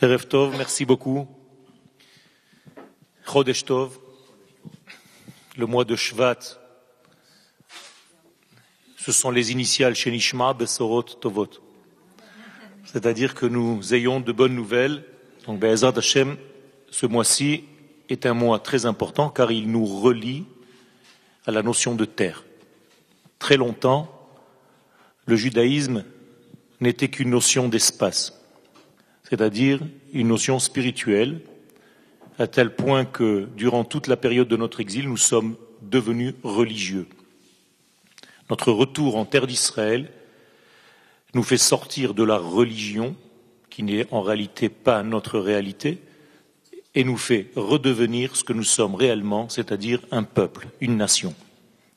Merci beaucoup. Chodesh Tov, le mois de Shvat, ce sont les initiales chez Nishma, Besorot, Tovot. C'est-à-dire que nous ayons de bonnes nouvelles. Donc, Be'ezat Hashem, ce mois-ci est un mois très important car il nous relie à la notion de terre. Très longtemps, le judaïsme n'était qu'une notion d'espace c'est-à-dire une notion spirituelle, à tel point que durant toute la période de notre exil, nous sommes devenus religieux. Notre retour en terre d'Israël nous fait sortir de la religion, qui n'est en réalité pas notre réalité, et nous fait redevenir ce que nous sommes réellement, c'est-à-dire un peuple, une nation,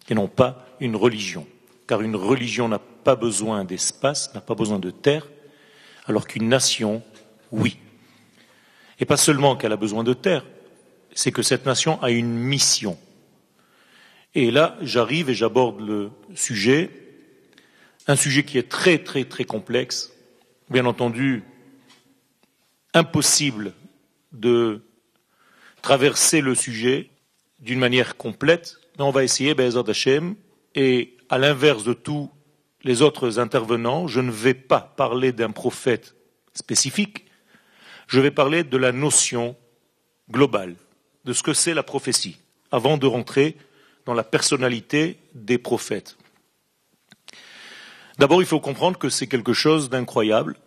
et non pas une religion. Car une religion n'a pas besoin d'espace, n'a pas besoin de terre, alors qu'une nation oui. Et pas seulement qu'elle a besoin de terre, c'est que cette nation a une mission. Et là, j'arrive et j'aborde le sujet, un sujet qui est très très très complexe, bien entendu, impossible de traverser le sujet d'une manière complète, mais on va essayer, Be'ezad Hashem, et à l'inverse de tous les autres intervenants, je ne vais pas parler d'un prophète spécifique, je vais parler de la notion globale, de ce que c'est la prophétie, avant de rentrer dans la personnalité des prophètes. D'abord, il faut comprendre que c'est quelque chose d'incroyable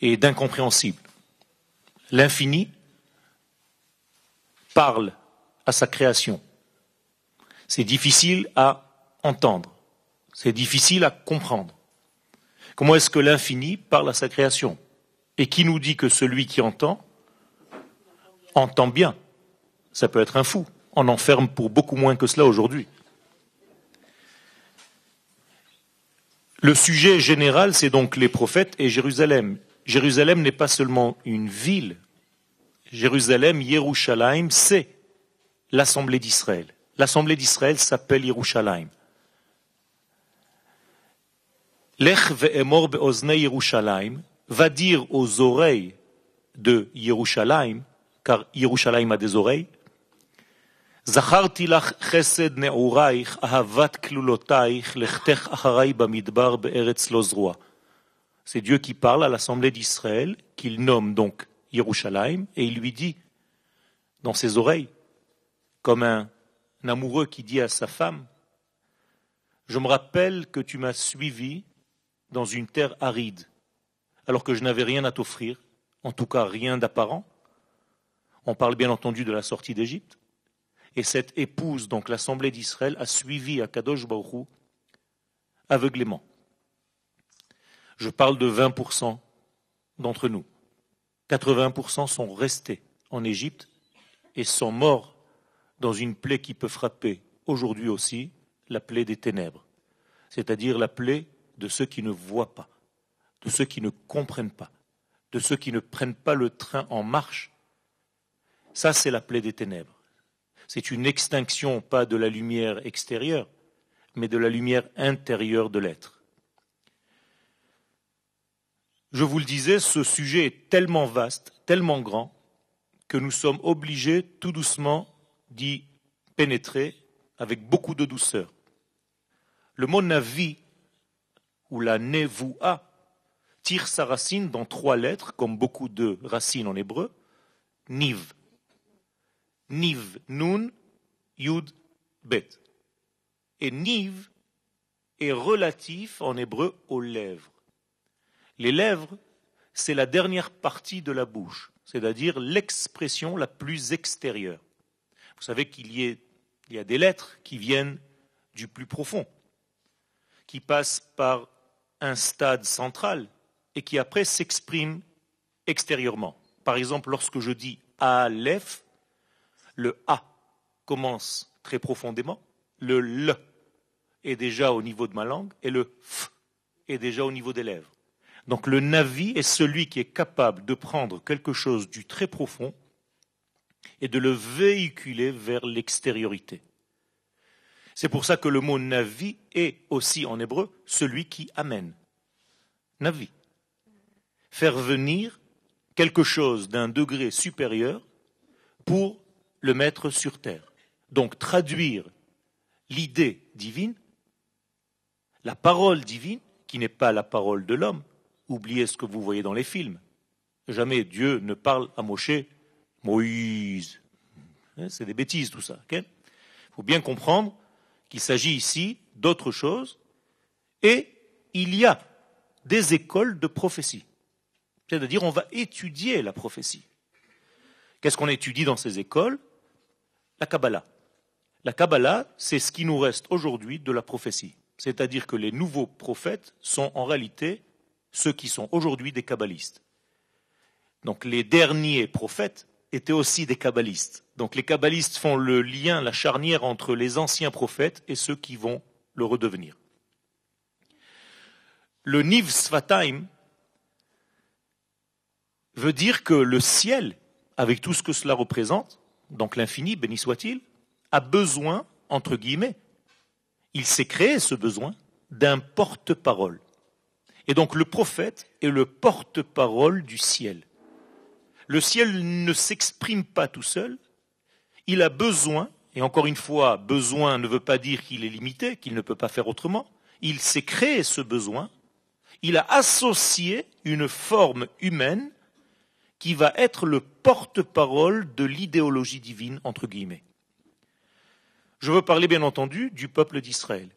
et d'incompréhensible. L'infini parle à sa création. C'est difficile à entendre, c'est difficile à comprendre. Comment est-ce que l'infini parle à sa création? Et qui nous dit que celui qui entend entend bien. Ça peut être un fou. On enferme pour beaucoup moins que cela aujourd'hui. Le sujet général, c'est donc les prophètes et Jérusalem. Jérusalem n'est pas seulement une ville. Jérusalem, Yerushalayim, c'est l'Assemblée d'Israël. L'Assemblée d'Israël s'appelle Yerushalayim. Lech ve'emor Yerushalayim, va dire aux oreilles de Yerushalayim, car Yerushalayim a des oreilles, C'est Dieu qui parle à l'assemblée d'Israël, qu'il nomme donc Yerushalayim, et il lui dit dans ses oreilles, comme un amoureux qui dit à sa femme, je me rappelle que tu m'as suivi dans une terre aride alors que je n'avais rien à t'offrir, en tout cas rien d'apparent. On parle bien entendu de la sortie d'Égypte. Et cette épouse, donc l'Assemblée d'Israël, a suivi Akadosh Baruch aveuglément. Je parle de 20% d'entre nous. 80% sont restés en Égypte et sont morts dans une plaie qui peut frapper aujourd'hui aussi, la plaie des ténèbres, c'est-à-dire la plaie de ceux qui ne voient pas de ceux qui ne comprennent pas, de ceux qui ne prennent pas le train en marche. Ça, c'est la plaie des ténèbres. C'est une extinction, pas de la lumière extérieure, mais de la lumière intérieure de l'être. Je vous le disais, ce sujet est tellement vaste, tellement grand, que nous sommes obligés tout doucement d'y pénétrer avec beaucoup de douceur. Le mot navi, ou la nevoua, tire sa racine dans trois lettres, comme beaucoup de racines en hébreu, niv. Niv, nun, yud, bet. Et niv est relatif en hébreu aux lèvres. Les lèvres, c'est la dernière partie de la bouche, c'est-à-dire l'expression la plus extérieure. Vous savez qu'il y, y, a des lettres qui viennent du plus profond, qui passent par un stade central et qui après s'exprime extérieurement. Par exemple, lorsque je dis Aleph, le A commence très profondément, le L est déjà au niveau de ma langue et le F est déjà au niveau des lèvres. Donc le Navi est celui qui est capable de prendre quelque chose du très profond et de le véhiculer vers l'extériorité. C'est pour ça que le mot Navi est aussi en hébreu celui qui amène. Navi faire venir quelque chose d'un degré supérieur pour le mettre sur terre. Donc traduire l'idée divine, la parole divine, qui n'est pas la parole de l'homme. Oubliez ce que vous voyez dans les films. Jamais Dieu ne parle à Moshe, Moïse. Hein, c'est des bêtises tout ça. Il faut bien comprendre qu'il s'agit ici d'autre chose et il y a des écoles de prophétie. C'est-à-dire on va étudier la prophétie. Qu'est-ce qu'on étudie dans ces écoles? La Kabbalah. La Kabbalah, c'est ce qui nous reste aujourd'hui de la prophétie. C'est-à-dire que les nouveaux prophètes sont en réalité ceux qui sont aujourd'hui des kabbalistes. Donc les derniers prophètes étaient aussi des kabbalistes. Donc les kabbalistes font le lien, la charnière entre les anciens prophètes et ceux qui vont le redevenir. Le Niv Svatayim veut dire que le ciel, avec tout ce que cela représente, donc l'infini, béni soit-il, a besoin, entre guillemets, il s'est créé ce besoin d'un porte-parole. Et donc le prophète est le porte-parole du ciel. Le ciel ne s'exprime pas tout seul, il a besoin, et encore une fois, besoin ne veut pas dire qu'il est limité, qu'il ne peut pas faire autrement, il s'est créé ce besoin, il a associé une forme humaine qui va être le porte-parole de l'idéologie divine, entre guillemets. Je veux parler bien entendu du peuple d'Israël.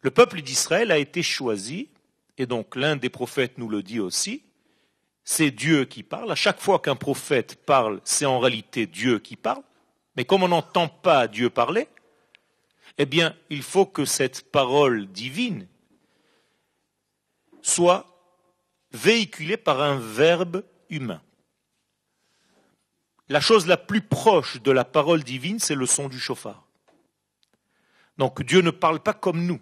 Le peuple d'Israël a été choisi, et donc l'un des prophètes nous le dit aussi, c'est Dieu qui parle. À chaque fois qu'un prophète parle, c'est en réalité Dieu qui parle. Mais comme on n'entend pas Dieu parler, eh bien, il faut que cette parole divine soit véhiculée par un verbe La chose la plus proche de la parole divine, c'est le son du chauffard. Donc Dieu ne parle pas comme nous.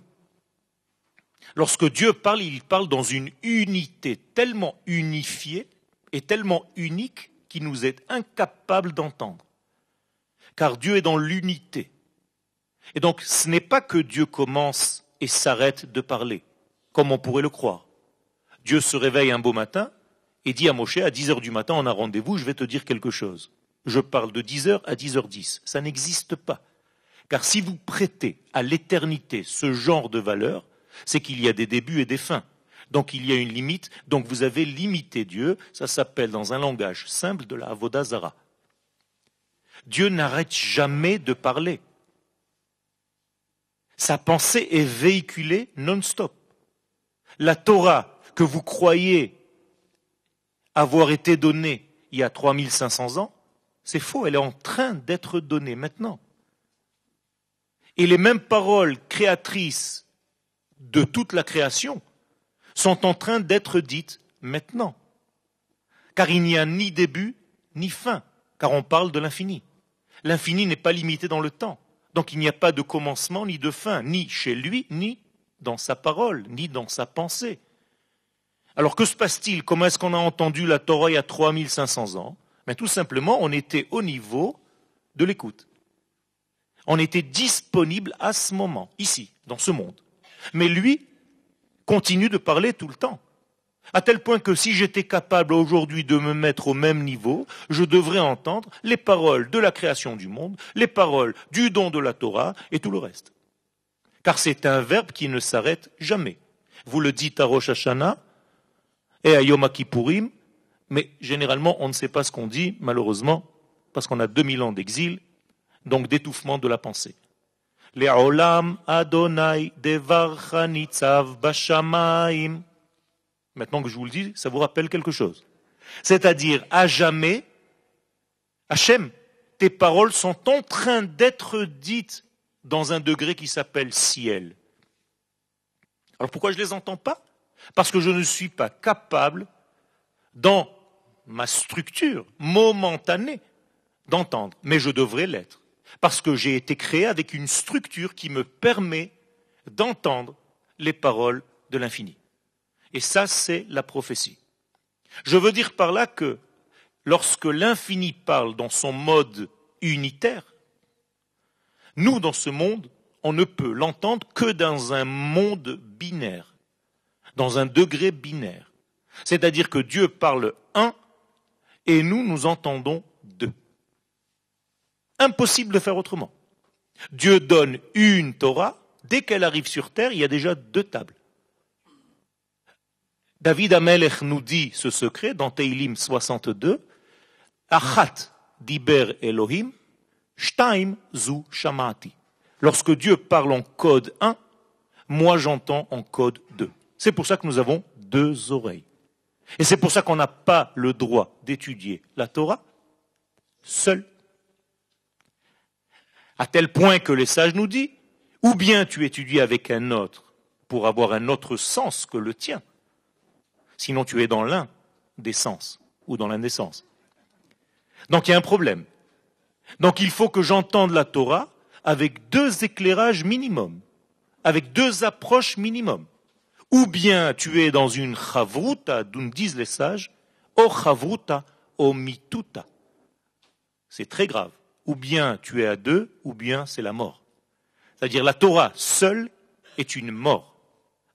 Lorsque Dieu parle, il parle dans une unité tellement unifiée et tellement unique qu'il nous est incapable d'entendre. Car Dieu est dans l'unité. Et donc ce n'est pas que Dieu commence et s'arrête de parler, comme on pourrait le croire. Dieu se réveille un beau matin et dit à Moshe, à 10 heures du matin, on a rendez-vous, je vais te dire quelque chose. Je parle de 10 heures à 10h10. Ça n'existe pas. Car si vous prêtez à l'éternité ce genre de valeur, c'est qu'il y a des débuts et des fins. Donc il y a une limite, donc vous avez limité Dieu, ça s'appelle dans un langage simple de la Avodazara. Dieu n'arrête jamais de parler. Sa pensée est véhiculée non-stop. La Torah que vous croyez avoir été donnée il y a 3500 ans, c'est faux, elle est en train d'être donnée maintenant. Et les mêmes paroles créatrices de toute la création sont en train d'être dites maintenant. Car il n'y a ni début ni fin, car on parle de l'infini. L'infini n'est pas limité dans le temps. Donc il n'y a pas de commencement ni de fin, ni chez lui, ni dans sa parole, ni dans sa pensée. Alors que se passe-t-il? Comment est-ce qu'on a entendu la Torah il y a 3500 ans? Mais Tout simplement, on était au niveau de l'écoute. On était disponible à ce moment, ici, dans ce monde. Mais lui continue de parler tout le temps. À tel point que si j'étais capable aujourd'hui de me mettre au même niveau, je devrais entendre les paroles de la création du monde, les paroles du don de la Torah et tout le reste. Car c'est un verbe qui ne s'arrête jamais. Vous le dites à Rosh Hashanah, et à Yom mais généralement on ne sait pas ce qu'on dit, malheureusement, parce qu'on a 2000 ans d'exil, donc d'étouffement de la pensée. Adonai bashamaim. Maintenant que je vous le dis, ça vous rappelle quelque chose. C'est-à-dire, à jamais, Hachem, tes paroles sont en train d'être dites dans un degré qui s'appelle ciel. Alors pourquoi je ne les entends pas? Parce que je ne suis pas capable, dans ma structure momentanée, d'entendre. Mais je devrais l'être. Parce que j'ai été créé avec une structure qui me permet d'entendre les paroles de l'infini. Et ça, c'est la prophétie. Je veux dire par là que lorsque l'infini parle dans son mode unitaire, nous, dans ce monde, on ne peut l'entendre que dans un monde binaire dans un degré binaire. C'est-à-dire que Dieu parle un et nous, nous entendons deux. Impossible de faire autrement. Dieu donne une Torah, dès qu'elle arrive sur terre, il y a déjà deux tables. David Amelech nous dit ce secret dans Teilim 62, Achat diber Elohim, shtaim zu shamati. Lorsque Dieu parle en code 1, moi j'entends en code 2. C'est pour ça que nous avons deux oreilles. Et c'est pour ça qu'on n'a pas le droit d'étudier la Torah seul. À tel point que les sages nous disent, ou bien tu étudies avec un autre pour avoir un autre sens que le tien, sinon tu es dans l'un des sens ou dans l'indécence. Donc il y a un problème. Donc il faut que j'entende la Torah avec deux éclairages minimum, avec deux approches minimum. Ou bien tu es dans une chavruta, d'où disent les sages, o chavruta, o mituta. C'est très grave. Ou bien tu es à deux, ou bien c'est la mort. C'est-à-dire la Torah seule est une mort.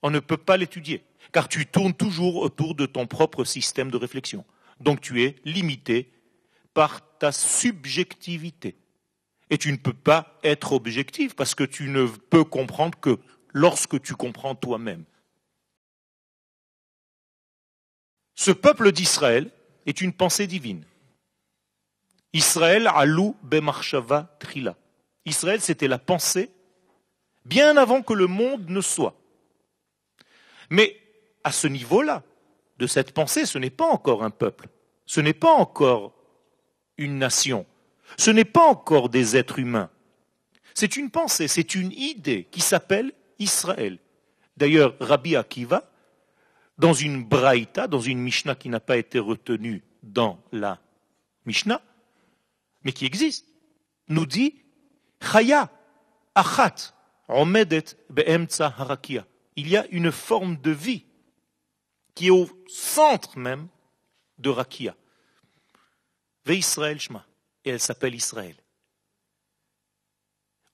On ne peut pas l'étudier, car tu tournes toujours autour de ton propre système de réflexion. Donc tu es limité par ta subjectivité. Et tu ne peux pas être objectif parce que tu ne peux comprendre que lorsque tu comprends toi-même. Ce peuple d'Israël est une pensée divine. Israël alou bemarshava trila. Israël, c'était la pensée bien avant que le monde ne soit. Mais à ce niveau-là, de cette pensée, ce n'est pas encore un peuple, ce n'est pas encore une nation, ce n'est pas encore des êtres humains. C'est une pensée, c'est une idée qui s'appelle Israël. D'ailleurs, Rabbi Akiva, dans une braïta, dans une Mishnah qui n'a pas été retenue dans la Mishnah, mais qui existe, nous dit Chaya, Achat, Omedet Be'emtsa Harakia. Il y a une forme de vie qui est au centre même de Rakia. Ve Israël Shma. Et elle s'appelle Israël.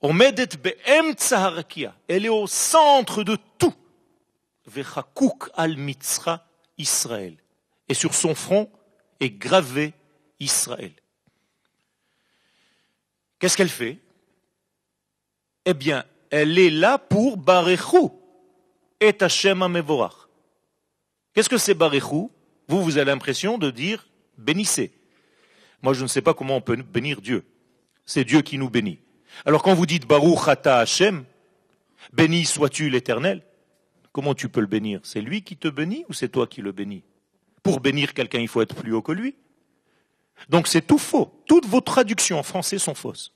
Omedet Be'emtsa Harakia. Elle est au centre de tout. Vechakuk al Mitzra Israël. Et sur son front est gravé Israël. Qu'est-ce qu'elle fait? Eh bien, elle est là pour Barechou et Hashem Amevorach. Qu'est-ce que c'est Barechou? Vous, vous avez l'impression de dire bénissez. Moi, je ne sais pas comment on peut bénir Dieu. C'est Dieu qui nous bénit. Alors quand vous dites Baruch Ata Hashem, béni sois-tu l'Éternel, comment tu peux le bénir? C'est lui qui te bénit ou c'est toi qui le bénis? Pour bénir quelqu'un, il faut être plus haut que lui. Donc c'est tout faux. Toutes vos traductions en français sont fausses.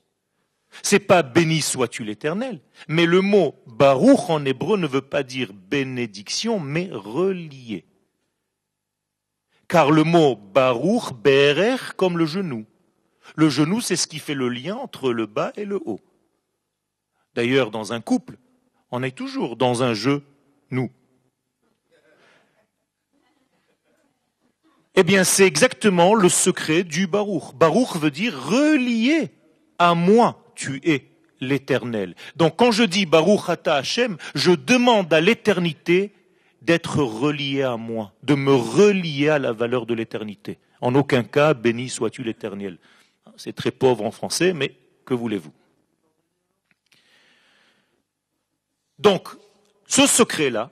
C'est pas béni sois-tu l'Éternel, mais le mot Baruch en hébreu ne veut pas dire bénédiction, mais relié. Car le mot Baruch, Berer, comme le genou. Le genou, c'est ce qui fait le lien entre le bas et le haut. D'ailleurs, dans un couple, on est toujours dans un jeu, nous. Eh bien, c'est exactement le secret du Baruch. Baruch veut dire relié à moi tu es l'éternel. Donc quand je dis Baruch Ata Hashem, je demande à l'éternité d'être relié à moi, de me relier à la valeur de l'éternité. En aucun cas, béni sois-tu l'éternel. C'est très pauvre en français, mais que voulez-vous? Donc, ce secret-là,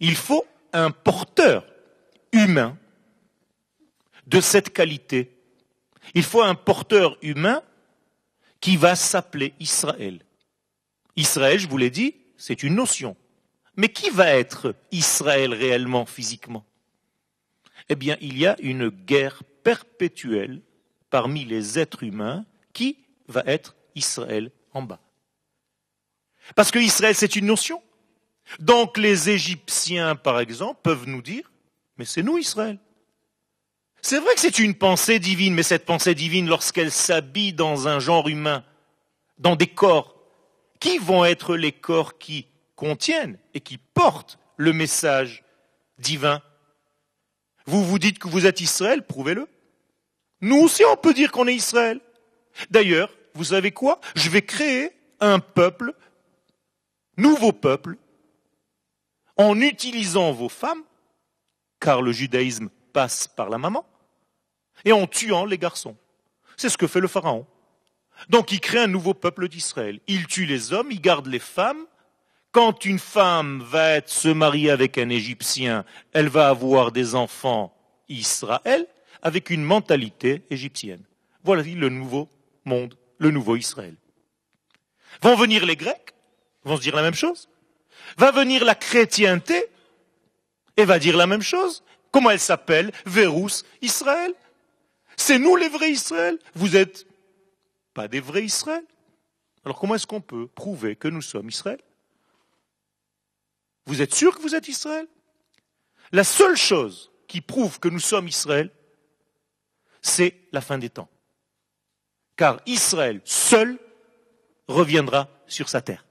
il faut un porteur humain de cette qualité. Il faut un porteur humain qui va s'appeler Israël. Israël, je vous l'ai dit, c'est une notion. Mais qui va être Israël réellement, physiquement? Eh bien, il y a une guerre perpétuelle parmi les êtres humains qui va être Israël en bas. Parce que Israël, c'est une notion. Donc les Égyptiens, par exemple, peuvent nous dire, mais c'est nous Israël. C'est vrai que c'est une pensée divine, mais cette pensée divine, lorsqu'elle s'habille dans un genre humain, dans des corps, qui vont être les corps qui contiennent et qui portent le message divin? Vous vous dites que vous êtes Israël, prouvez-le. Nous aussi, on peut dire qu'on est Israël. D'ailleurs, vous savez quoi? Je vais créer un peuple, nouveau peuple, en utilisant vos femmes, car le judaïsme passe par la maman, et en tuant les garçons. C'est ce que fait le Pharaon. Donc il crée un nouveau peuple d'Israël. Il tue les hommes, il garde les femmes. Quand une femme va se marier avec un Égyptien, elle va avoir des enfants Israël avec une mentalité égyptienne. Voilà le nouveau monde, le nouveau Israël. Vont venir les Grecs, vont se dire la même chose. Va venir la chrétienté et va dire la même chose. Comment elle s'appelle? Vérus Israël. C'est nous les vrais Israël. Vous êtes pas des vrais Israël. Alors comment est-ce qu'on peut prouver que nous sommes Israël? Vous êtes sûr que vous êtes Israël? La seule chose qui prouve que nous sommes Israël, c'est la fin des temps. Car Israël seul reviendra sur sa terre.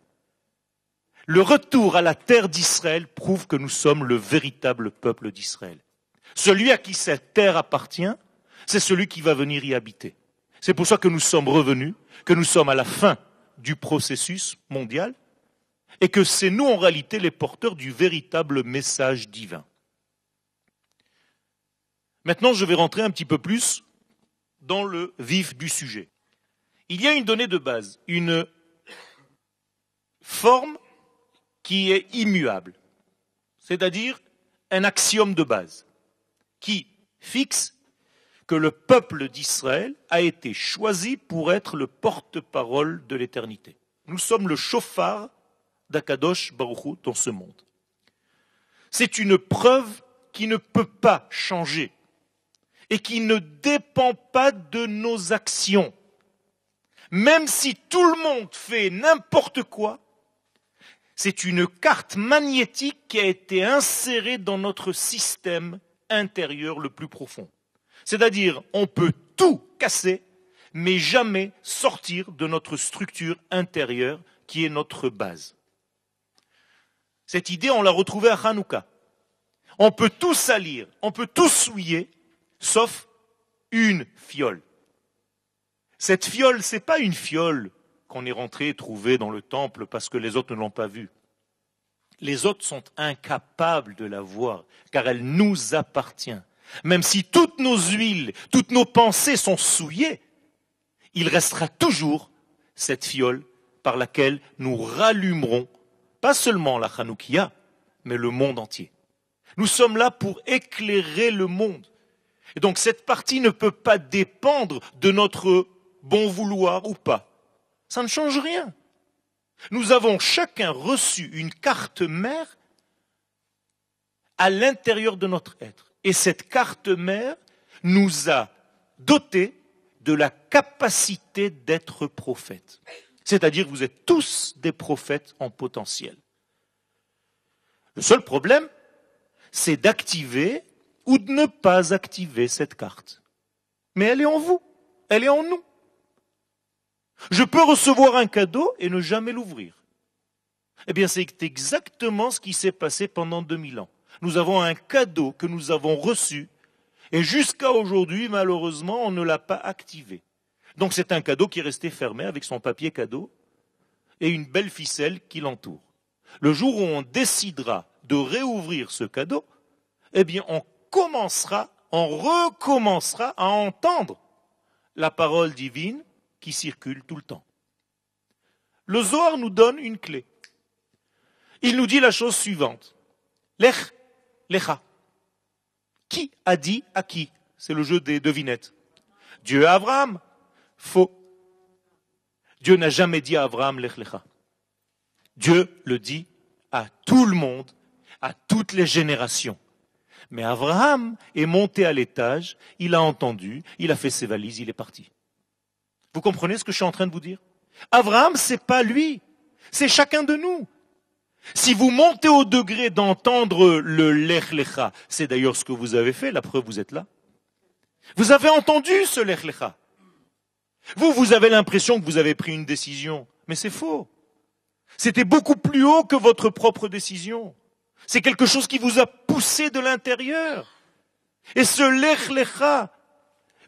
Le retour à la terre d'Israël prouve que nous sommes le véritable peuple d'Israël. Celui à qui cette terre appartient, c'est celui qui va venir y habiter. C'est pour ça que nous sommes revenus, que nous sommes à la fin du processus mondial, et que c'est nous en réalité les porteurs du véritable message divin. Maintenant, je vais rentrer un petit peu plus dans le vif du sujet. Il y a une donnée de base, une forme qui est immuable, c'est-à-dire un axiome de base qui fixe que le peuple d'Israël a été choisi pour être le porte-parole de l'éternité. Nous sommes le chauffard d'Akadosh Baruchou dans ce monde. C'est une preuve qui ne peut pas changer et qui ne dépend pas de nos actions. Même si tout le monde fait n'importe quoi, c'est une carte magnétique qui a été insérée dans notre système intérieur le plus profond. C'est-à-dire, on peut tout casser, mais jamais sortir de notre structure intérieure qui est notre base. Cette idée, on l'a retrouvée à Hanouka. On peut tout salir, on peut tout souiller, sauf une fiole. Cette fiole, n'est pas une fiole qu'on est rentré trouver dans le temple parce que les autres ne l'ont pas vue. Les autres sont incapables de la voir, car elle nous appartient. Même si toutes nos huiles, toutes nos pensées sont souillées, il restera toujours cette fiole par laquelle nous rallumerons pas seulement la Hanoukia, mais le monde entier. Nous sommes là pour éclairer le monde. Et donc cette partie ne peut pas dépendre de notre bon vouloir ou pas. Ça ne change rien. Nous avons chacun reçu une carte mère à l'intérieur de notre être. Et cette carte mère nous a dotés de la capacité d'être prophète. C'est-à-dire vous êtes tous des prophètes en potentiel. Le seul problème, c'est d'activer ou de ne pas activer cette carte. Mais elle est en vous, elle est en nous. Je peux recevoir un cadeau et ne jamais l'ouvrir. Eh bien, c'est exactement ce qui s'est passé pendant 2000 ans nous avons un cadeau que nous avons reçu et jusqu'à aujourd'hui, malheureusement, on ne l'a pas activé. Donc c'est un cadeau qui est resté fermé avec son papier cadeau et une belle ficelle qui l'entoure. Le jour où on décidera de réouvrir ce cadeau, eh bien on commencera, on recommencera à entendre la parole divine qui circule tout le temps. Le Zohar nous donne une clé. Il nous dit la chose suivante. Lech Lecha. Qui a dit à qui? C'est le jeu des devinettes. Dieu à Abraham. Faux. Dieu n'a jamais dit à Abraham Lech Lecha. Dieu le dit à tout le monde, à toutes les générations. Mais Abraham est monté à l'étage, il a entendu, il a fait ses valises, il est parti. Vous comprenez ce que je suis en train de vous dire? Abraham, c'est pas lui, c'est chacun de nous. Si vous montez au degré d'entendre le lech lecha, c'est d'ailleurs ce que vous avez fait, la preuve vous êtes là. Vous avez entendu ce lech lecha. Vous, vous avez l'impression que vous avez pris une décision, mais c'est faux. C'était beaucoup plus haut que votre propre décision. C'est quelque chose qui vous a poussé de l'intérieur. Et ce lech lecha,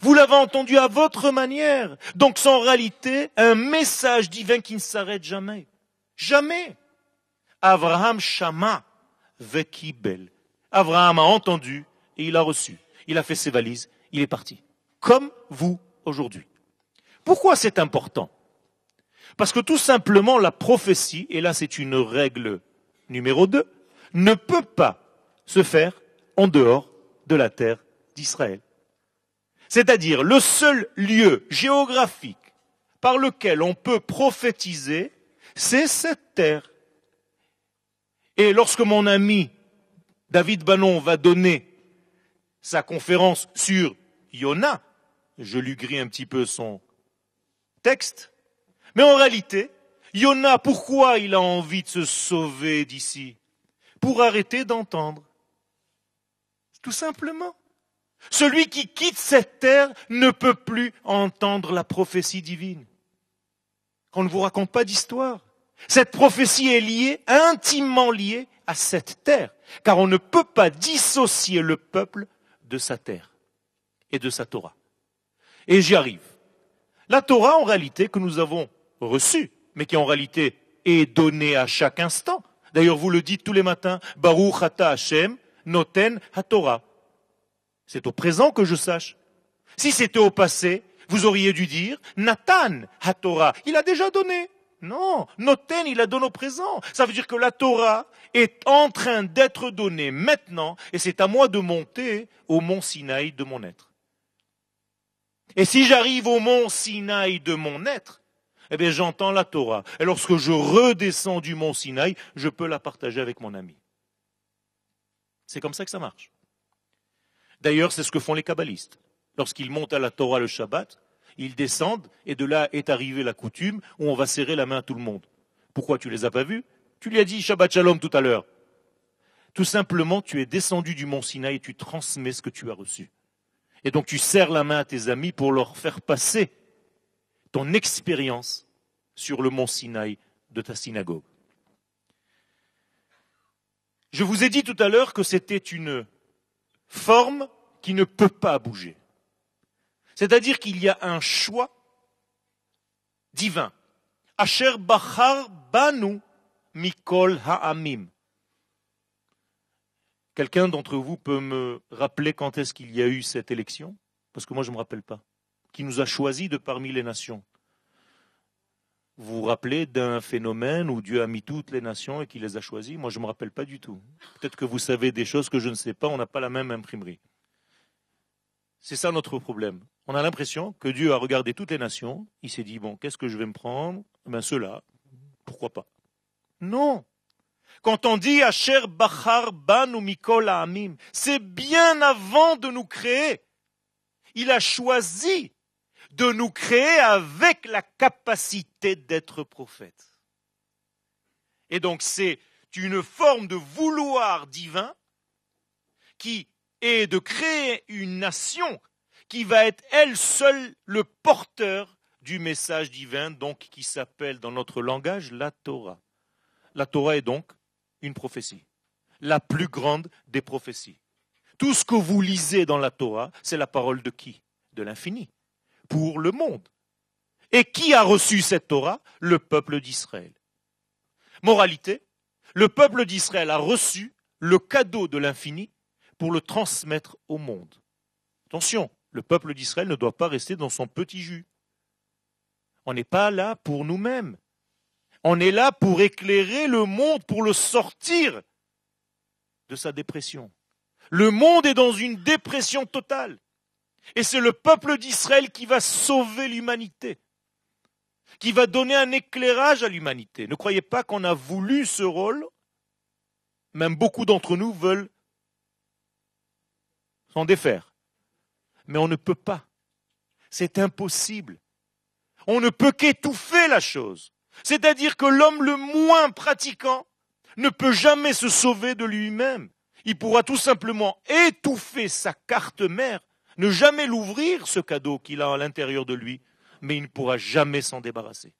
vous l'avez entendu à votre manière. Donc c'est en réalité un message divin qui ne s'arrête jamais. Jamais. Abraham Shama Vekibel. Abraham a entendu et il a reçu. Il a fait ses valises, il est parti. comme vous aujourd'hui. Pourquoi c'est important? Parce que tout simplement la prophétie, et là c'est une règle numéro 2, ne peut pas se faire en dehors de la terre d'Israël. C'est-à-dire le seul lieu géographique par lequel on peut prophétiser, c'est cette terre. Et lorsque mon ami David Bannon va donner sa conférence sur Yona, je lui grille un petit peu son texte, mais en réalité, Yona, pourquoi il a envie de se sauver d'ici? Pour arrêter d'entendre. Tout simplement. Celui qui quitte cette terre ne peut plus entendre la prophétie divine. On ne vous raconte pas d'histoire. Cette prophétie est liée, intimement liée à cette terre, car on ne peut pas dissocier le peuple de sa terre et de sa Torah. Et j'y arrive. La Torah, en réalité, que nous avons reçue, mais qui en réalité est donnée à chaque instant. D'ailleurs, vous le dites tous les matins, Baruch Ata Hashem, Noten HaTorah. C'est au présent que je sache. Si c'était au passé, vous auriez dû dire Nathan HaTorah. Il a déjà donné. Non, Noten, il la donne au présent. Ça veut dire que la Torah est en train d'être donnée maintenant, et c'est à moi de monter au mont Sinaï de mon être. Et si j'arrive au mont Sinaï de mon être, eh bien j'entends la Torah. Et lorsque je redescends du mont Sinaï, je peux la partager avec mon ami. C'est comme ça que ça marche. D'ailleurs, c'est ce que font les kabbalistes. Lorsqu'ils montent à la Torah le Shabbat, ils descendent, et de là est arrivée la coutume où on va serrer la main à tout le monde. Pourquoi tu les as pas vus? Tu lui as dit Shabbat Shalom tout à l'heure. Tout simplement, tu es descendu du mont Sinaï et tu transmets ce que tu as reçu. Et donc tu serres la main à tes amis pour leur faire passer ton expérience sur le mont Sinaï de ta synagogue. Je vous ai dit tout à l'heure que c'était une forme qui ne peut pas bouger. C'est-à-dire qu'il y a un choix divin. Asher Bachar Banu Mikol Ha'amim. Quelqu'un d'entre vous peut me rappeler quand est-ce qu'il y a eu cette élection? Parce que moi je ne me rappelle pas. Qui nous a choisis de parmi les nations Vous vous rappelez d'un phénomène où Dieu a mis toutes les nations et qu'il les a choisis Moi je ne me rappelle pas du tout. Peut-être que vous savez des choses que je ne sais pas, on n'a pas la même imprimerie. C'est ça notre problème. On a l'impression que Dieu a regardé toutes les nations, il s'est dit, bon, qu'est-ce que je vais me prendre? Eh Ben ceux-là, pourquoi pas? Non Quand on dit Asher Bachar Banu Mikol Amim, c'est bien avant de nous créer. Il a choisi de nous créer avec la capacité d'être prophète. Et donc c'est une forme de vouloir divin qui et de créer une nation qui va être elle seule le porteur du message divin, donc qui s'appelle dans notre langage la Torah. La Torah est donc une prophétie, la plus grande des prophéties. Tout ce que vous lisez dans la Torah, c'est la parole de qui? De l'infini, pour le monde. Et qui a reçu cette Torah? Le peuple d'Israël. Moralité, le peuple d'Israël a reçu le cadeau de l'infini pour le transmettre au monde. Attention, le peuple d'Israël ne doit pas rester dans son petit jus. On n'est pas là pour nous-mêmes. On est là pour éclairer le monde, pour le sortir de sa dépression. Le monde est dans une dépression totale. Et c'est le peuple d'Israël qui va sauver l'humanité, qui va donner un éclairage à l'humanité. Ne croyez pas qu'on a voulu ce rôle. Même beaucoup d'entre nous veulent s'en défaire. Mais on ne peut pas. C'est impossible. On ne peut qu'étouffer la chose. C'est-à-dire que l'homme le moins pratiquant ne peut jamais se sauver de lui-même. Il pourra tout simplement étouffer sa carte mère, ne jamais l'ouvrir, ce cadeau qu'il a à l'intérieur de lui, mais il ne pourra jamais s'en débarrasser.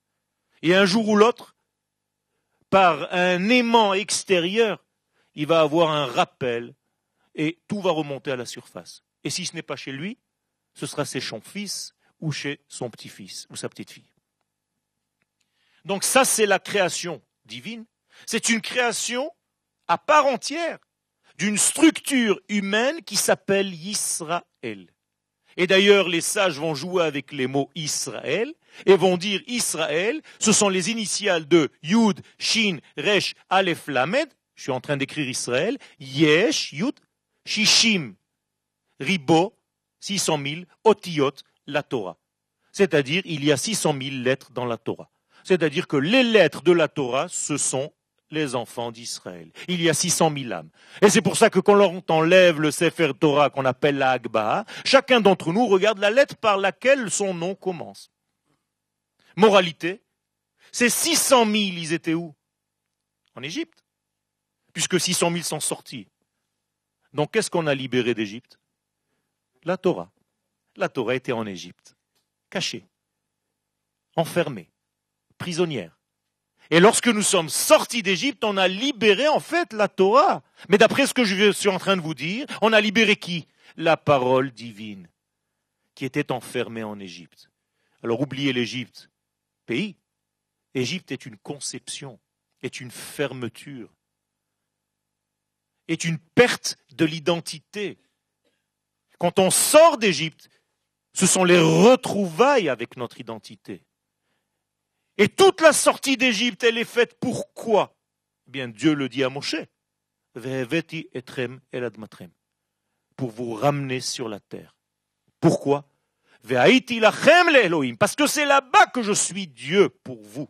Et un jour ou l'autre, par un aimant extérieur, il va avoir un rappel et tout va remonter à la surface. Et si ce n'est pas chez lui, ce sera chez son fils ou chez son petit-fils ou sa petite-fille. Donc ça, c'est la création divine. C'est une création à part entière d'une structure humaine qui s'appelle Israël. Et d'ailleurs, les sages vont jouer avec les mots Israël et vont dire Israël, ce sont les initiales de Yud, Shin, Resh, Aleph, Lamed. Je suis en train d'écrire Israël. Yesh, Yud, Shishim, Ribo, 600 000, Otiyot, la Torah. C'est-à-dire, il y a 600 000 lettres dans la Torah. C'est-à-dire que les lettres de la Torah, ce sont les enfants d'Israël. Il y a 600 000 âmes. Et c'est pour ça que quand l'on enlève le Sefer Torah qu'on appelle la Hagba, chacun d'entre nous regarde la lettre par laquelle son nom commence. Moralité, ces 600 000, ils étaient où? En Égypte. Puisque 600 000 sont sortis. Donc qu'est-ce qu'on a libéré d'Égypte? La Torah. La Torah était en Égypte, cachée, enfermée, prisonnière. Et lorsque nous sommes sortis d'Égypte, on a libéré en fait la Torah. Mais d'après ce que je suis en train de vous dire, on a libéré qui? La parole divine, qui était enfermée en Égypte. Alors oubliez l'Égypte, pays. Égypte est une conception, est une fermeture, est une perte de l'identité. Quand on sort d'Égypte, ce sont les retrouvailles avec notre identité. Et toute la sortie d'Égypte, elle est faite pourquoi? Eh Bien, Dieu le dit à Moshe. Pour vous ramener sur la terre. Pourquoi Parce que c'est là-bas que je suis Dieu pour vous.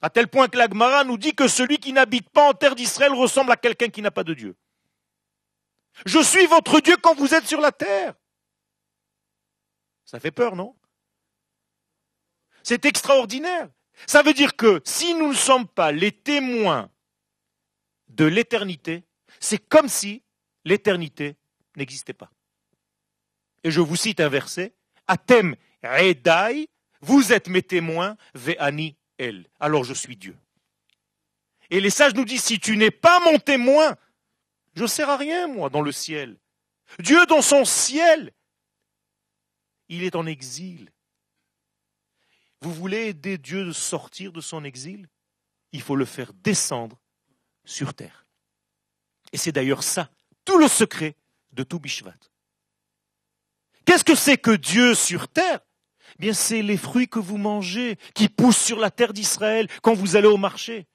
À tel point que l'Agmara nous dit que celui qui n'habite pas en terre d'Israël ressemble à quelqu'un qui n'a pas de Dieu. Je suis votre Dieu quand vous êtes sur la terre. Ça fait peur, non? C'est extraordinaire. Ça veut dire que si nous ne sommes pas les témoins de l'éternité, c'est comme si l'éternité n'existait pas. Et je vous cite un verset, Atem Redai, vous êtes mes témoins, Ve'ani Alors je suis Dieu. Et les sages nous disent, si tu n'es pas mon témoin, je ne sers à rien, moi, dans le ciel. Dieu, dans son ciel, il est en exil. Vous voulez aider Dieu à sortir de son exil? Il faut le faire descendre sur terre. Et c'est d'ailleurs ça, tout le secret de tout Bishvat. Qu'est-ce que c'est que Dieu sur terre? Bien, c'est les fruits que vous mangez, qui poussent sur la terre d'Israël quand vous allez au marché.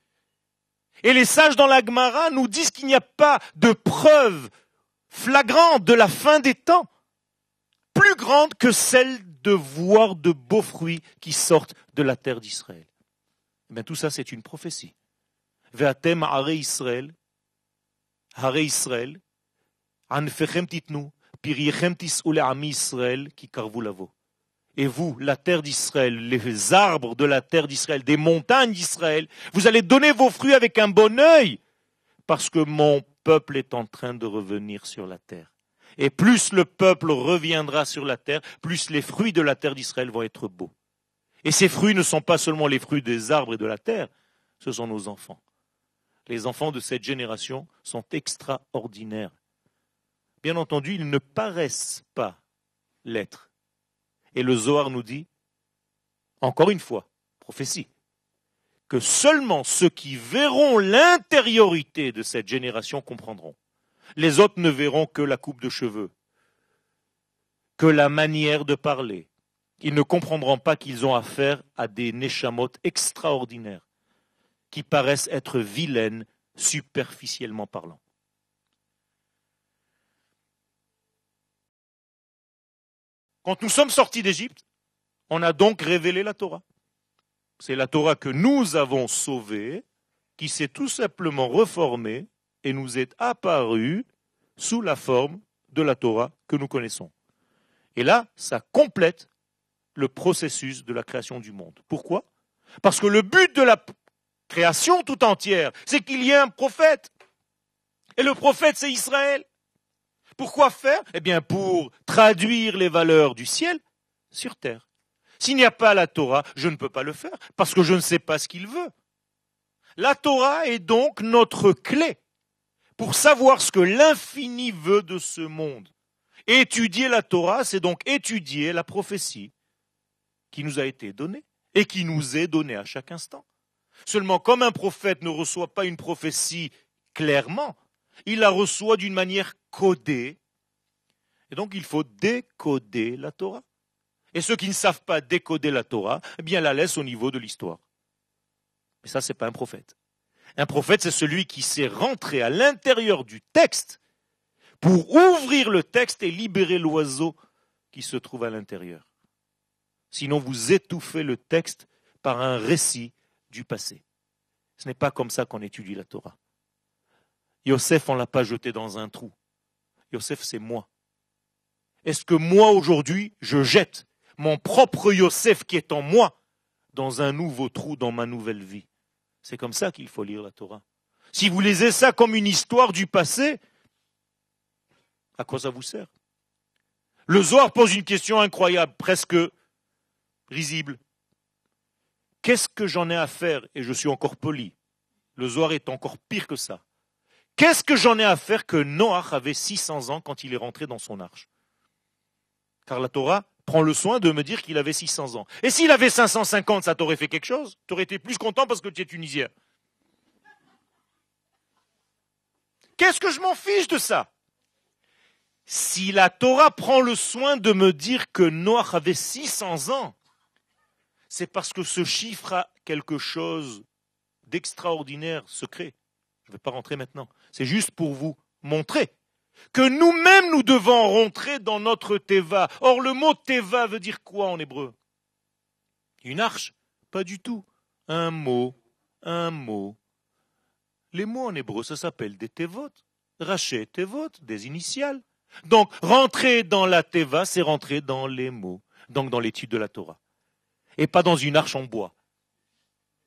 Et les sages dans la Gemara nous disent qu'il n'y a pas de preuve flagrante de la fin des temps plus grande que celle de voir de beaux fruits qui sortent de la terre d'Israël. Eh tout ça, c'est une prophétie. Israël, Israël. Et vous, la terre d'Israël, les arbres de la terre d'Israël, des montagnes d'Israël, vous allez donner vos fruits avec un bon œil, parce que mon peuple est en train de revenir sur la terre. Et plus le peuple reviendra sur la terre, plus les fruits de la terre d'Israël vont être beaux. Et ces fruits ne sont pas seulement les fruits des arbres et de la terre, ce sont nos enfants. Les enfants de cette génération sont extraordinaires. Bien entendu, ils ne paraissent pas l'être. Et le Zohar nous dit, encore une fois, prophétie, que seulement ceux qui verront l'intériorité de cette génération comprendront. Les autres ne verront que la coupe de cheveux, que la manière de parler. Ils ne comprendront pas qu'ils ont affaire à des neshamot extraordinaires, qui paraissent être vilaines superficiellement parlant. Quand nous sommes sortis d'Égypte, on a donc révélé la Torah. C'est la Torah que nous avons sauvée, qui s'est tout simplement reformée et nous est apparu sous la forme de la Torah que nous connaissons. Et là, ça complète le processus de la création du monde. Pourquoi? Parce que le but de la création tout entière, c'est qu'il y ait un prophète. Et le prophète, c'est Israël. Pourquoi faire? Eh bien, pour traduire les valeurs du ciel sur terre. S'il n'y a pas la Torah, je ne peux pas le faire, parce que je ne sais pas ce qu'il veut. La Torah est donc notre clé pour savoir ce que l'infini veut de ce monde. Étudier la Torah, c'est donc étudier la prophétie qui nous a été donnée et qui nous est donnée à chaque instant. Seulement, comme un prophète ne reçoit pas une prophétie clairement, il la reçoit d'une manière codée. Et donc il faut décoder la Torah. Et ceux qui ne savent pas décoder la Torah, eh bien la laissent au niveau de l'histoire. Mais ça, n'est pas un prophète. Un prophète, c'est celui qui sait rentrer à l'intérieur du texte pour ouvrir le texte et libérer l'oiseau qui se trouve à l'intérieur. Sinon, vous étouffez le texte par un récit du passé. Ce n'est pas comme ça qu'on étudie la Torah. Yosef, on ne l'a pas jeté dans un trou. Yosef, c'est moi. Est-ce que moi, aujourd'hui, je jette mon propre Yosef qui est en moi dans un nouveau trou dans ma nouvelle vie? C'est comme ça qu'il faut lire la Torah. Si vous lisez ça comme une histoire du passé, à quoi ça vous sert? Le Zohar pose une question incroyable, presque risible. Qu'est-ce que j'en ai à faire? Et je suis encore poli. Le Zohar est encore pire que ça. Qu'est-ce que j'en ai à faire que Noach avait 600 ans quand il est rentré dans son arche? Car la Torah prend le soin de me dire qu'il avait 600 ans. Et s'il avait 550, ça t'aurait fait quelque chose? Tu aurais été plus content parce que tu es tunisien. Qu'est-ce que je m'en fiche de ça? Si la Torah prend le soin de me dire que Noach avait 600 ans, c'est parce que ce chiffre a quelque chose d'extraordinaire, secret. Je ne vais pas rentrer maintenant. C'est juste pour vous montrer que nous-mêmes nous devons rentrer dans notre teva. Or, le mot teva veut dire quoi en hébreu? Une arche? Pas du tout. Un mot, un mot. Les mots en hébreu, ça s'appelle des tevot. Raché, tevot, des initiales. Donc, rentrer dans la teva, c'est rentrer dans les mots, donc dans l'étude de la Torah et pas dans une arche en bois.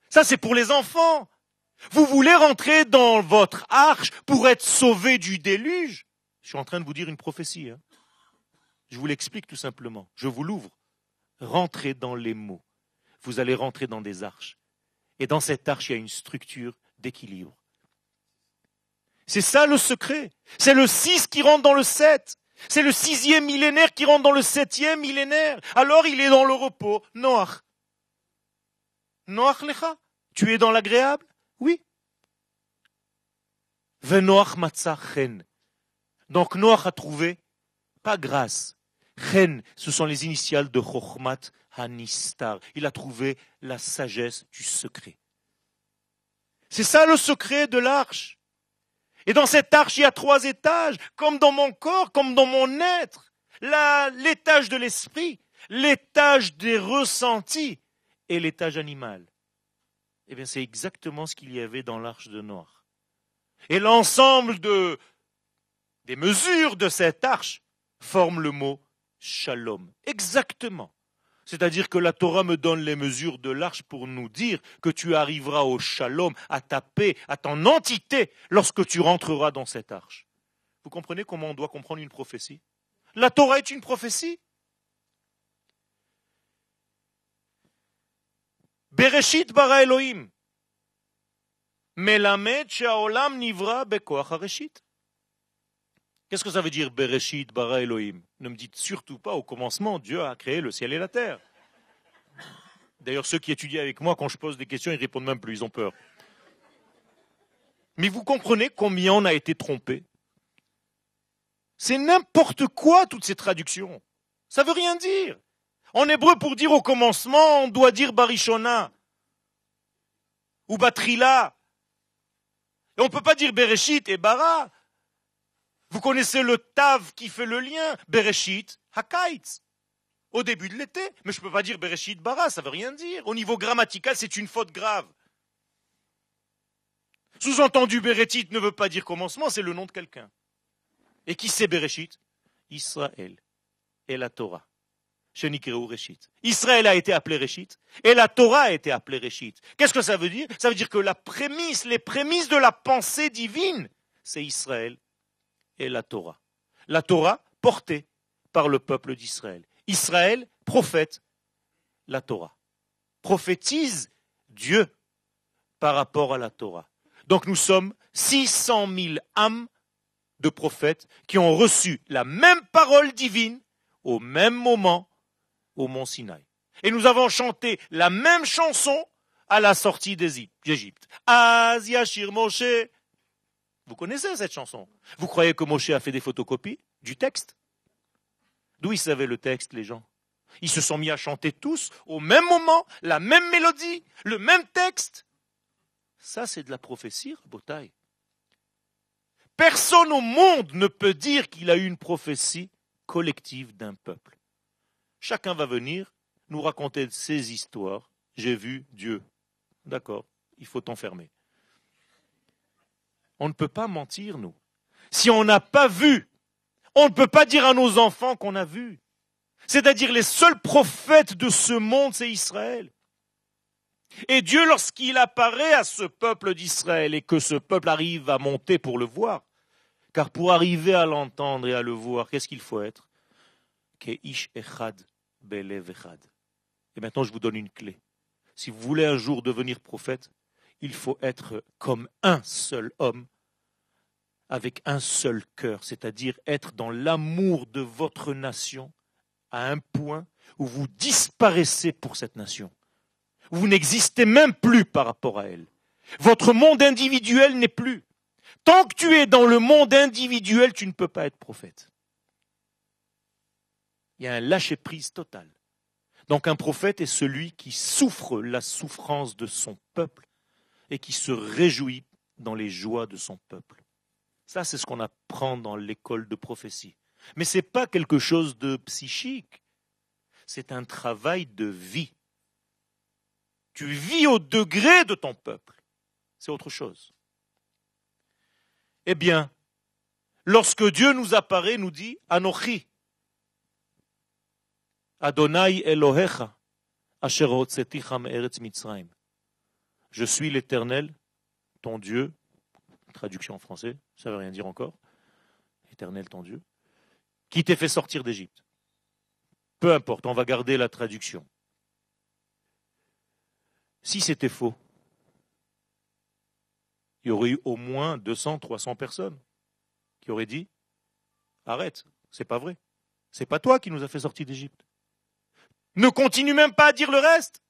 Ça, c'est pour les enfants. Vous voulez rentrer dans votre arche pour être sauvé du déluge? Je suis en train de vous dire une prophétie. Hein. Je vous l'explique tout simplement. Je vous l'ouvre. Rentrez dans les mots. Vous allez rentrer dans des arches. Et dans cette arche, il y a une structure d'équilibre. C'est ça le secret. C'est le 6 qui rentre dans le 7. C'est le sixième millénaire qui rentre dans le septième millénaire. Alors il est dans le repos. Noach. Noach lecha. Tu es dans l'agréable? Donc Noach a trouvé, pas grâce. Chen, ce sont les initiales de Chochmat Hanistar. Il a trouvé la sagesse du secret. C'est ça le secret de l'arche. Et dans cette arche, il y a trois étages, comme dans mon corps, comme dans mon être. l'étage de l'esprit, l'étage des ressentis et l'étage animal. Eh bien, c'est exactement ce qu'il y avait dans l'arche de Noir. Et l'ensemble de, des mesures de cette arche forment le mot shalom. Exactement. C'est-à-dire que la Torah me donne les mesures de l'arche pour nous dire que tu arriveras au shalom, à ta paix, à ton entité lorsque tu rentreras dans cette arche. Vous comprenez comment on doit comprendre une prophétie? La Torah est une prophétie. Bereshit bara Elohim. Melamed she'aolam nivra. Qu'est-ce que ça veut dire Bereshit bara Elohim? Ne me dites surtout pas au commencement, Dieu a créé le ciel et la terre. D'ailleurs, ceux qui étudient avec moi, quand je pose des questions, ils répondent même plus, ils ont peur. Mais vous comprenez combien on a été trompé? C'est n'importe quoi toutes ces traductions. Ça veut rien dire. En hébreu, pour dire au commencement, on doit dire Barishona ou Batrila. Et on ne peut pas dire Bereshit et Bara. Vous connaissez le Tav qui fait le lien, Bereshit, Hakaitz, au début de l'été. Mais je ne peux pas dire Bereshit Bara, ça ne veut rien dire. Au niveau grammatical, c'est une faute grave. Sous-entendu, Bereshit ne veut pas dire commencement, c'est le nom de quelqu'un. Et qui c'est Bereshit? Israël et la Torah. Israël a été appelé Réchit et la Torah a été appelée Réchit. Qu'est-ce que ça veut dire? Ça veut dire que la prémisse, les prémices de la pensée divine, c'est Israël et la Torah. La Torah portée par le peuple d'Israël. Israël prophète la Torah. Prophétise Dieu par rapport à la Torah. Donc nous sommes 600 000 âmes de prophètes qui ont reçu la même parole divine au même moment au mont Sinaï. Et nous avons chanté la même chanson à la sortie d'Égypte. Asia Shir Moshe vous connaissez cette chanson? Vous croyez que Moshe a fait des photocopies du texte? D'où ils savaient le texte, les gens? Ils se sont mis à chanter tous, au même moment, la même mélodie, le même texte. Ça, c'est de la prophétie, Botaï. Personne au monde ne peut dire qu'il a eu une prophétie collective d'un peuple. Chacun va venir nous raconter ses histoires. J'ai vu Dieu. D'accord, il faut t'enfermer. On ne peut pas mentir, nous. Si on n'a pas vu, on ne peut pas dire à nos enfants qu'on a vu. C'est-à-dire les seuls prophètes de ce monde, c'est Israël. Et Dieu, lorsqu'il apparaît à ce peuple d'Israël et que ce peuple arrive à monter pour le voir, car pour arriver à l'entendre et à le voir, qu'est-ce qu'il faut être? Et maintenant, je vous donne une clé. Si vous voulez un jour devenir prophète, il faut être comme un seul homme, avec un seul cœur, c'est-à-dire être dans l'amour de votre nation à un point où vous disparaissez pour cette nation. Vous n'existez même plus par rapport à elle. Votre monde individuel n'est plus. Tant que tu es dans le monde individuel, tu ne peux pas être prophète. Il y a un lâcher-prise total. Donc un prophète est celui qui souffre la souffrance de son peuple et qui se réjouit dans les joies de son peuple. Ça, c'est ce qu'on apprend dans l'école de prophétie. Mais ce n'est pas quelque chose de psychique. C'est un travail de vie. Tu vis au degré de ton peuple. C'est autre chose. Eh bien, lorsque Dieu nous apparaît, nous dit Anochi, Adonai Elohecha, Asher Eretz. Je suis l'Éternel, ton Dieu. Traduction en français, ça ne veut rien dire encore. Éternel, ton Dieu, qui t'ai fait sortir d'Égypte. Peu importe, on va garder la traduction. Si c'était faux, il y aurait eu au moins 200, 300 personnes qui auraient dit Arrête, c'est pas vrai. C'est pas toi qui nous as fait sortir d'Égypte. Ne continue même pas à dire le reste.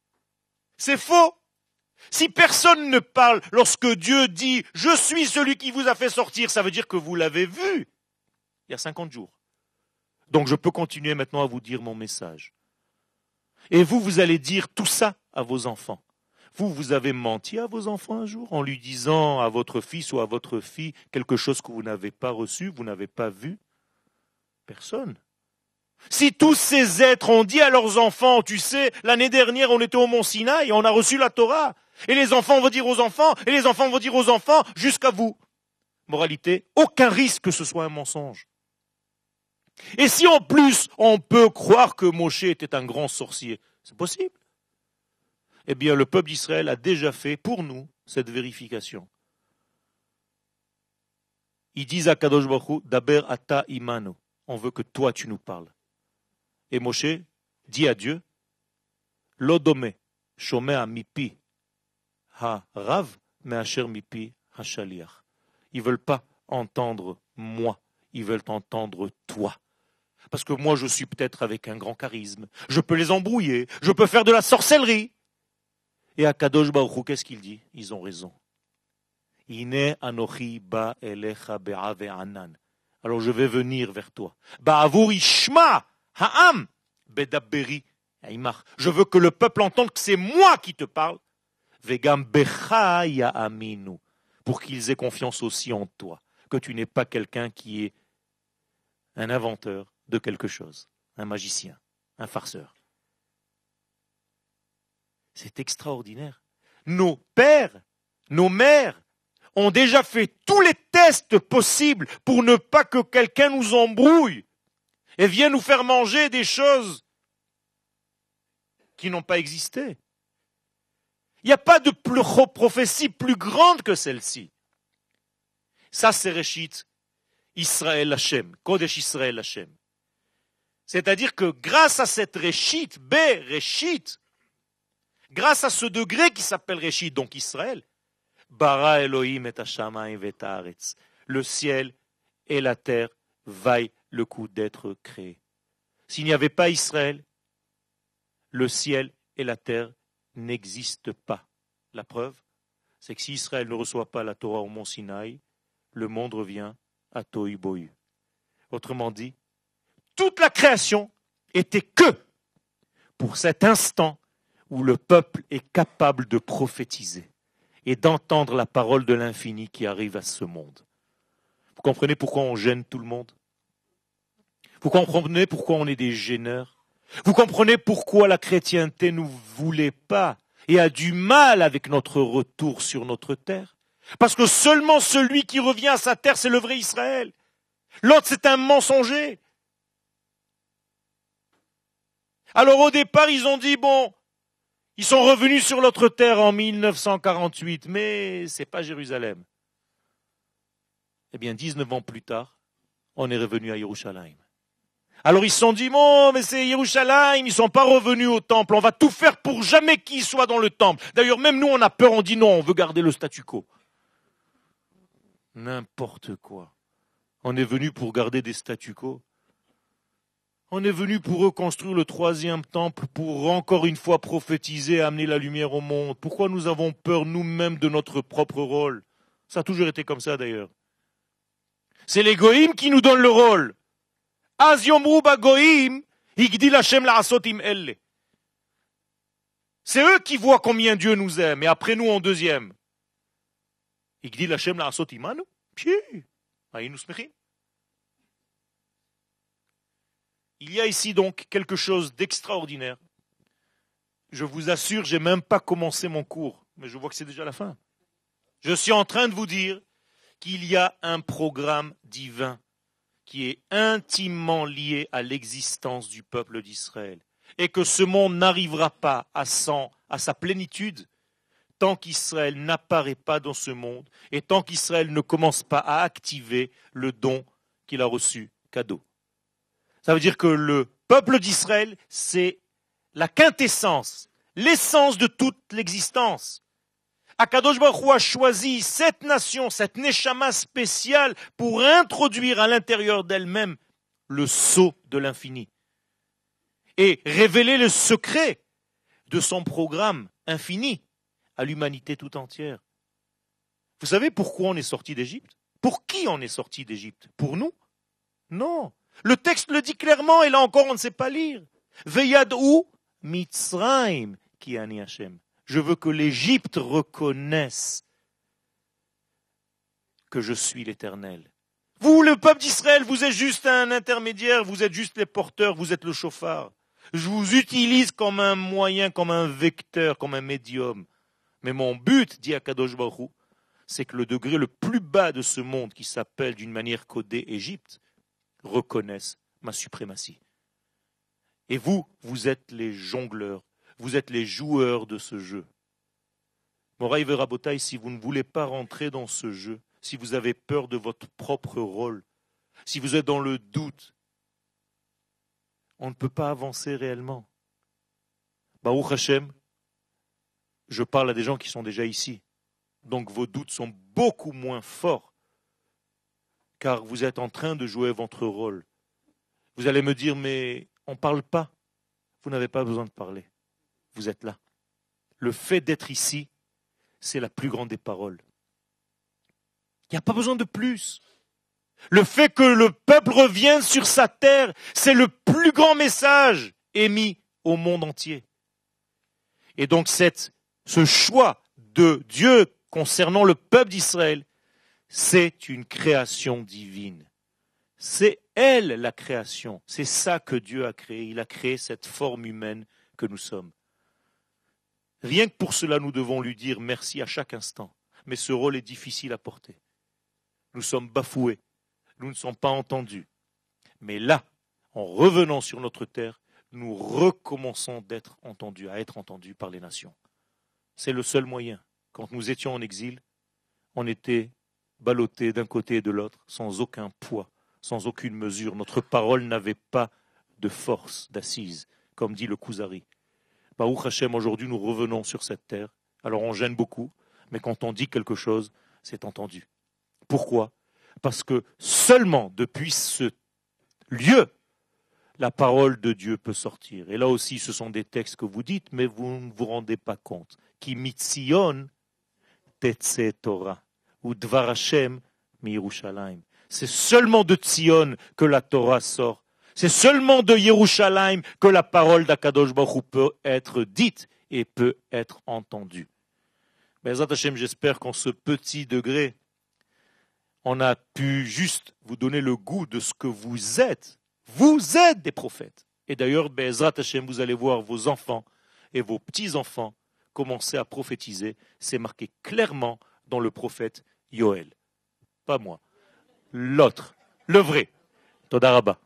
C'est faux. Si personne ne parle lorsque Dieu dit Je suis celui qui vous a fait sortir, ça veut dire que vous l'avez vu il y a 50 jours. Donc je peux continuer maintenant à vous dire mon message. Et vous, vous allez dire tout ça à vos enfants. Vous, vous avez menti à vos enfants un jour en lui disant à votre fils ou à votre fille quelque chose que vous n'avez pas reçu, vous n'avez pas vu Personne. Si tous ces êtres ont dit à leurs enfants, tu sais, l'année dernière on était au Mont Sinaï et on a reçu la Torah, et les enfants vont dire aux enfants, et les enfants vont dire aux enfants, jusqu'à vous. Moralité, aucun risque que ce soit un mensonge. Et si en plus on peut croire que Moshe était un grand sorcier, c'est possible eh bien le peuple d'Israël a déjà fait pour nous cette vérification. Ils disent à Kadosh Baruch Daber ata imano, on veut que toi tu nous parles. Et Moshe dit à Dieu, Lodome, shomea mipi, ha rav, me'asher mipi ha shaliach. Ils veulent pas entendre moi, ils veulent entendre toi. Parce que moi, je suis peut-être avec un grand charisme. Je peux les embrouiller. Je peux faire de la sorcellerie. Et à Kadosh qu'est-ce qu'il dit? Ils ont raison. anochi ba Alors je vais venir vers toi. ishma ha'am bedabberi Je veux que le peuple entende que c'est moi qui te parle. Vegam becha aminu. Pour qu'ils aient confiance aussi en toi. Que tu n'es pas quelqu'un qui est un inventeur de quelque chose. Un magicien. Un farceur. C'est extraordinaire. Nos pères, nos mères ont déjà fait tous les tests possibles pour ne pas que quelqu'un nous embrouille et vienne nous faire manger des choses qui n'ont pas existé. Il n'y a pas de prophétie plus grande que celle-ci. Ça, c'est Réchit Israël Hashem, Kodesh Israël Hashem. C'est-à-dire que grâce à cette Réchit, B, Réchit, grâce à ce degré qui s'appelle Réchit, donc Israël, Bara Elohim et Le ciel et la terre vaillent le coup d'être créés. S'il n'y avait pas Israël, le ciel et la terre n'existent pas. La preuve, c'est que si Israël ne reçoit pas la Torah au mont Sinaï, le monde revient à Tohu Autrement dit, toute la création était que pour cet instant où le peuple est capable de prophétiser et d'entendre la parole de l'infini qui arrive à ce monde. Vous comprenez pourquoi on gêne tout le monde? Vous comprenez pourquoi on est des gêneurs? Vous comprenez pourquoi la chrétienté ne voulait pas et a du mal avec notre retour sur notre terre? Parce que seulement celui qui revient à sa terre, c'est le vrai Israël. L'autre, c'est un mensonger. Alors au départ, ils ont dit, bon, ils sont revenus sur notre terre en 1948, mais c'est pas Jérusalem. Eh bien, 19 ans plus tard, on est revenu à Jérusalem. Alors ils se sont dit, bon, mais c'est Jérusalem, ils sont pas revenus au temple, on va tout faire pour jamais qu'ils soient dans le temple. D'ailleurs, même nous, on a peur, on dit non, on veut garder le statu quo. N'importe quoi. On est venu pour garder des statu quo. On est venu pour reconstruire le troisième temple, pour encore une fois prophétiser, amener la lumière au monde. Pourquoi nous avons peur nous-mêmes de notre propre rôle? Ça a toujours été comme ça d'ailleurs. C'est les goïms qui nous donnent le rôle. C'est eux qui voient combien Dieu nous aime, et après nous en deuxième. Il y a ici donc quelque chose d'extraordinaire. Je vous assure, j'ai même pas commencé mon cours, mais je vois que c'est déjà la fin. Je suis en train de vous dire qu'il y a un programme divin qui est intimement lié à l'existence du peuple d'Israël et que ce monde n'arrivera pas à, sa plénitude tant qu'Israël n'apparaît pas dans ce monde et tant qu'Israël ne commence pas à activer le don qu'il a reçu cadeau. Ça veut dire que le peuple d'Israël, c'est la quintessence, l'essence de toute l'existence. Akadosh Baruch a choisi cette nation, cette neshama spéciale pour introduire à l'intérieur d'elle-même le sceau de l'infini et révéler le secret de son programme infini à l'humanité tout entière. Vous savez pourquoi on est sorti d'Égypte? Pour qui on est sorti d'Égypte? Pour nous? Non. Le texte le dit clairement, et là encore on ne sait pas lire. Veyad ou Mitzrayim qui Hashem. Je veux que l'Égypte reconnaisse que je suis l'Éternel. Vous, le peuple d'Israël, vous êtes juste un intermédiaire, vous êtes juste les porteurs, vous êtes le chauffard. Je vous utilise comme un moyen, comme un vecteur, comme un médium. Mais mon but, dit Akadosh Baruch c'est que le degré le plus bas de ce monde, qui s'appelle d'une manière codée Égypte, reconnaissent ma suprématie. Et vous, vous êtes les jongleurs, vous êtes les joueurs de ce jeu. Moraï Verabotaï, si vous ne voulez pas rentrer dans ce jeu, si vous avez peur de votre propre rôle, si vous êtes dans le doute, on ne peut pas avancer réellement. Baruch Hashem, je parle à des gens qui sont déjà ici. Donc vos doutes sont beaucoup moins forts car vous êtes en train de jouer votre rôle. Vous allez me dire, mais on ne parle pas. Vous n'avez pas besoin de parler. Vous êtes là. Le fait d'être ici, c'est la plus grande des paroles. Il n'y a pas besoin de plus. Le fait que le peuple revienne sur sa terre, c'est le plus grand message émis au monde entier. Et donc cette, ce choix de Dieu concernant le peuple d'Israël, c'est une création divine. C'est elle la création. C'est ça que Dieu a créé. Il a créé cette forme humaine que nous sommes. Rien que pour cela, nous devons lui dire merci à chaque instant. Mais ce rôle est difficile à porter. Nous sommes bafoués. Nous ne sommes pas entendus. Mais là, en revenant sur notre terre, nous recommençons d'être entendus, à être entendus par les nations. C'est le seul moyen. Quand nous étions en exil, on était ballotté d'un côté et de l'autre, sans aucun poids, sans aucune mesure. Notre parole n'avait pas de force d'assise, comme dit le Kuzari. Baruch Hashem, aujourd'hui nous revenons sur cette terre. Alors on gêne beaucoup, mais quand on dit quelque chose, c'est entendu. Pourquoi? Parce que seulement depuis ce lieu, la parole de Dieu peut sortir. Et là aussi, ce sont des textes que vous dites, mais vous ne vous rendez pas compte. Qui mitzion tetse Torah ou Dvar Hashem C'est seulement de Tzion que la Torah sort. C'est seulement de Yerushalayim que la parole d'Akadosh Baruch peut être dite et peut être entendue. Mais j'espère qu'en ce petit degré, on a pu juste vous donner le goût de ce que vous êtes. Vous êtes des prophètes. Et d'ailleurs, Bezrat Hashem, vous allez voir vos enfants et vos petits-enfants commencer à prophétiser. C'est marqué clairement dans le prophète Yoel. Pas moi. L'autre. Le vrai. Todaraba.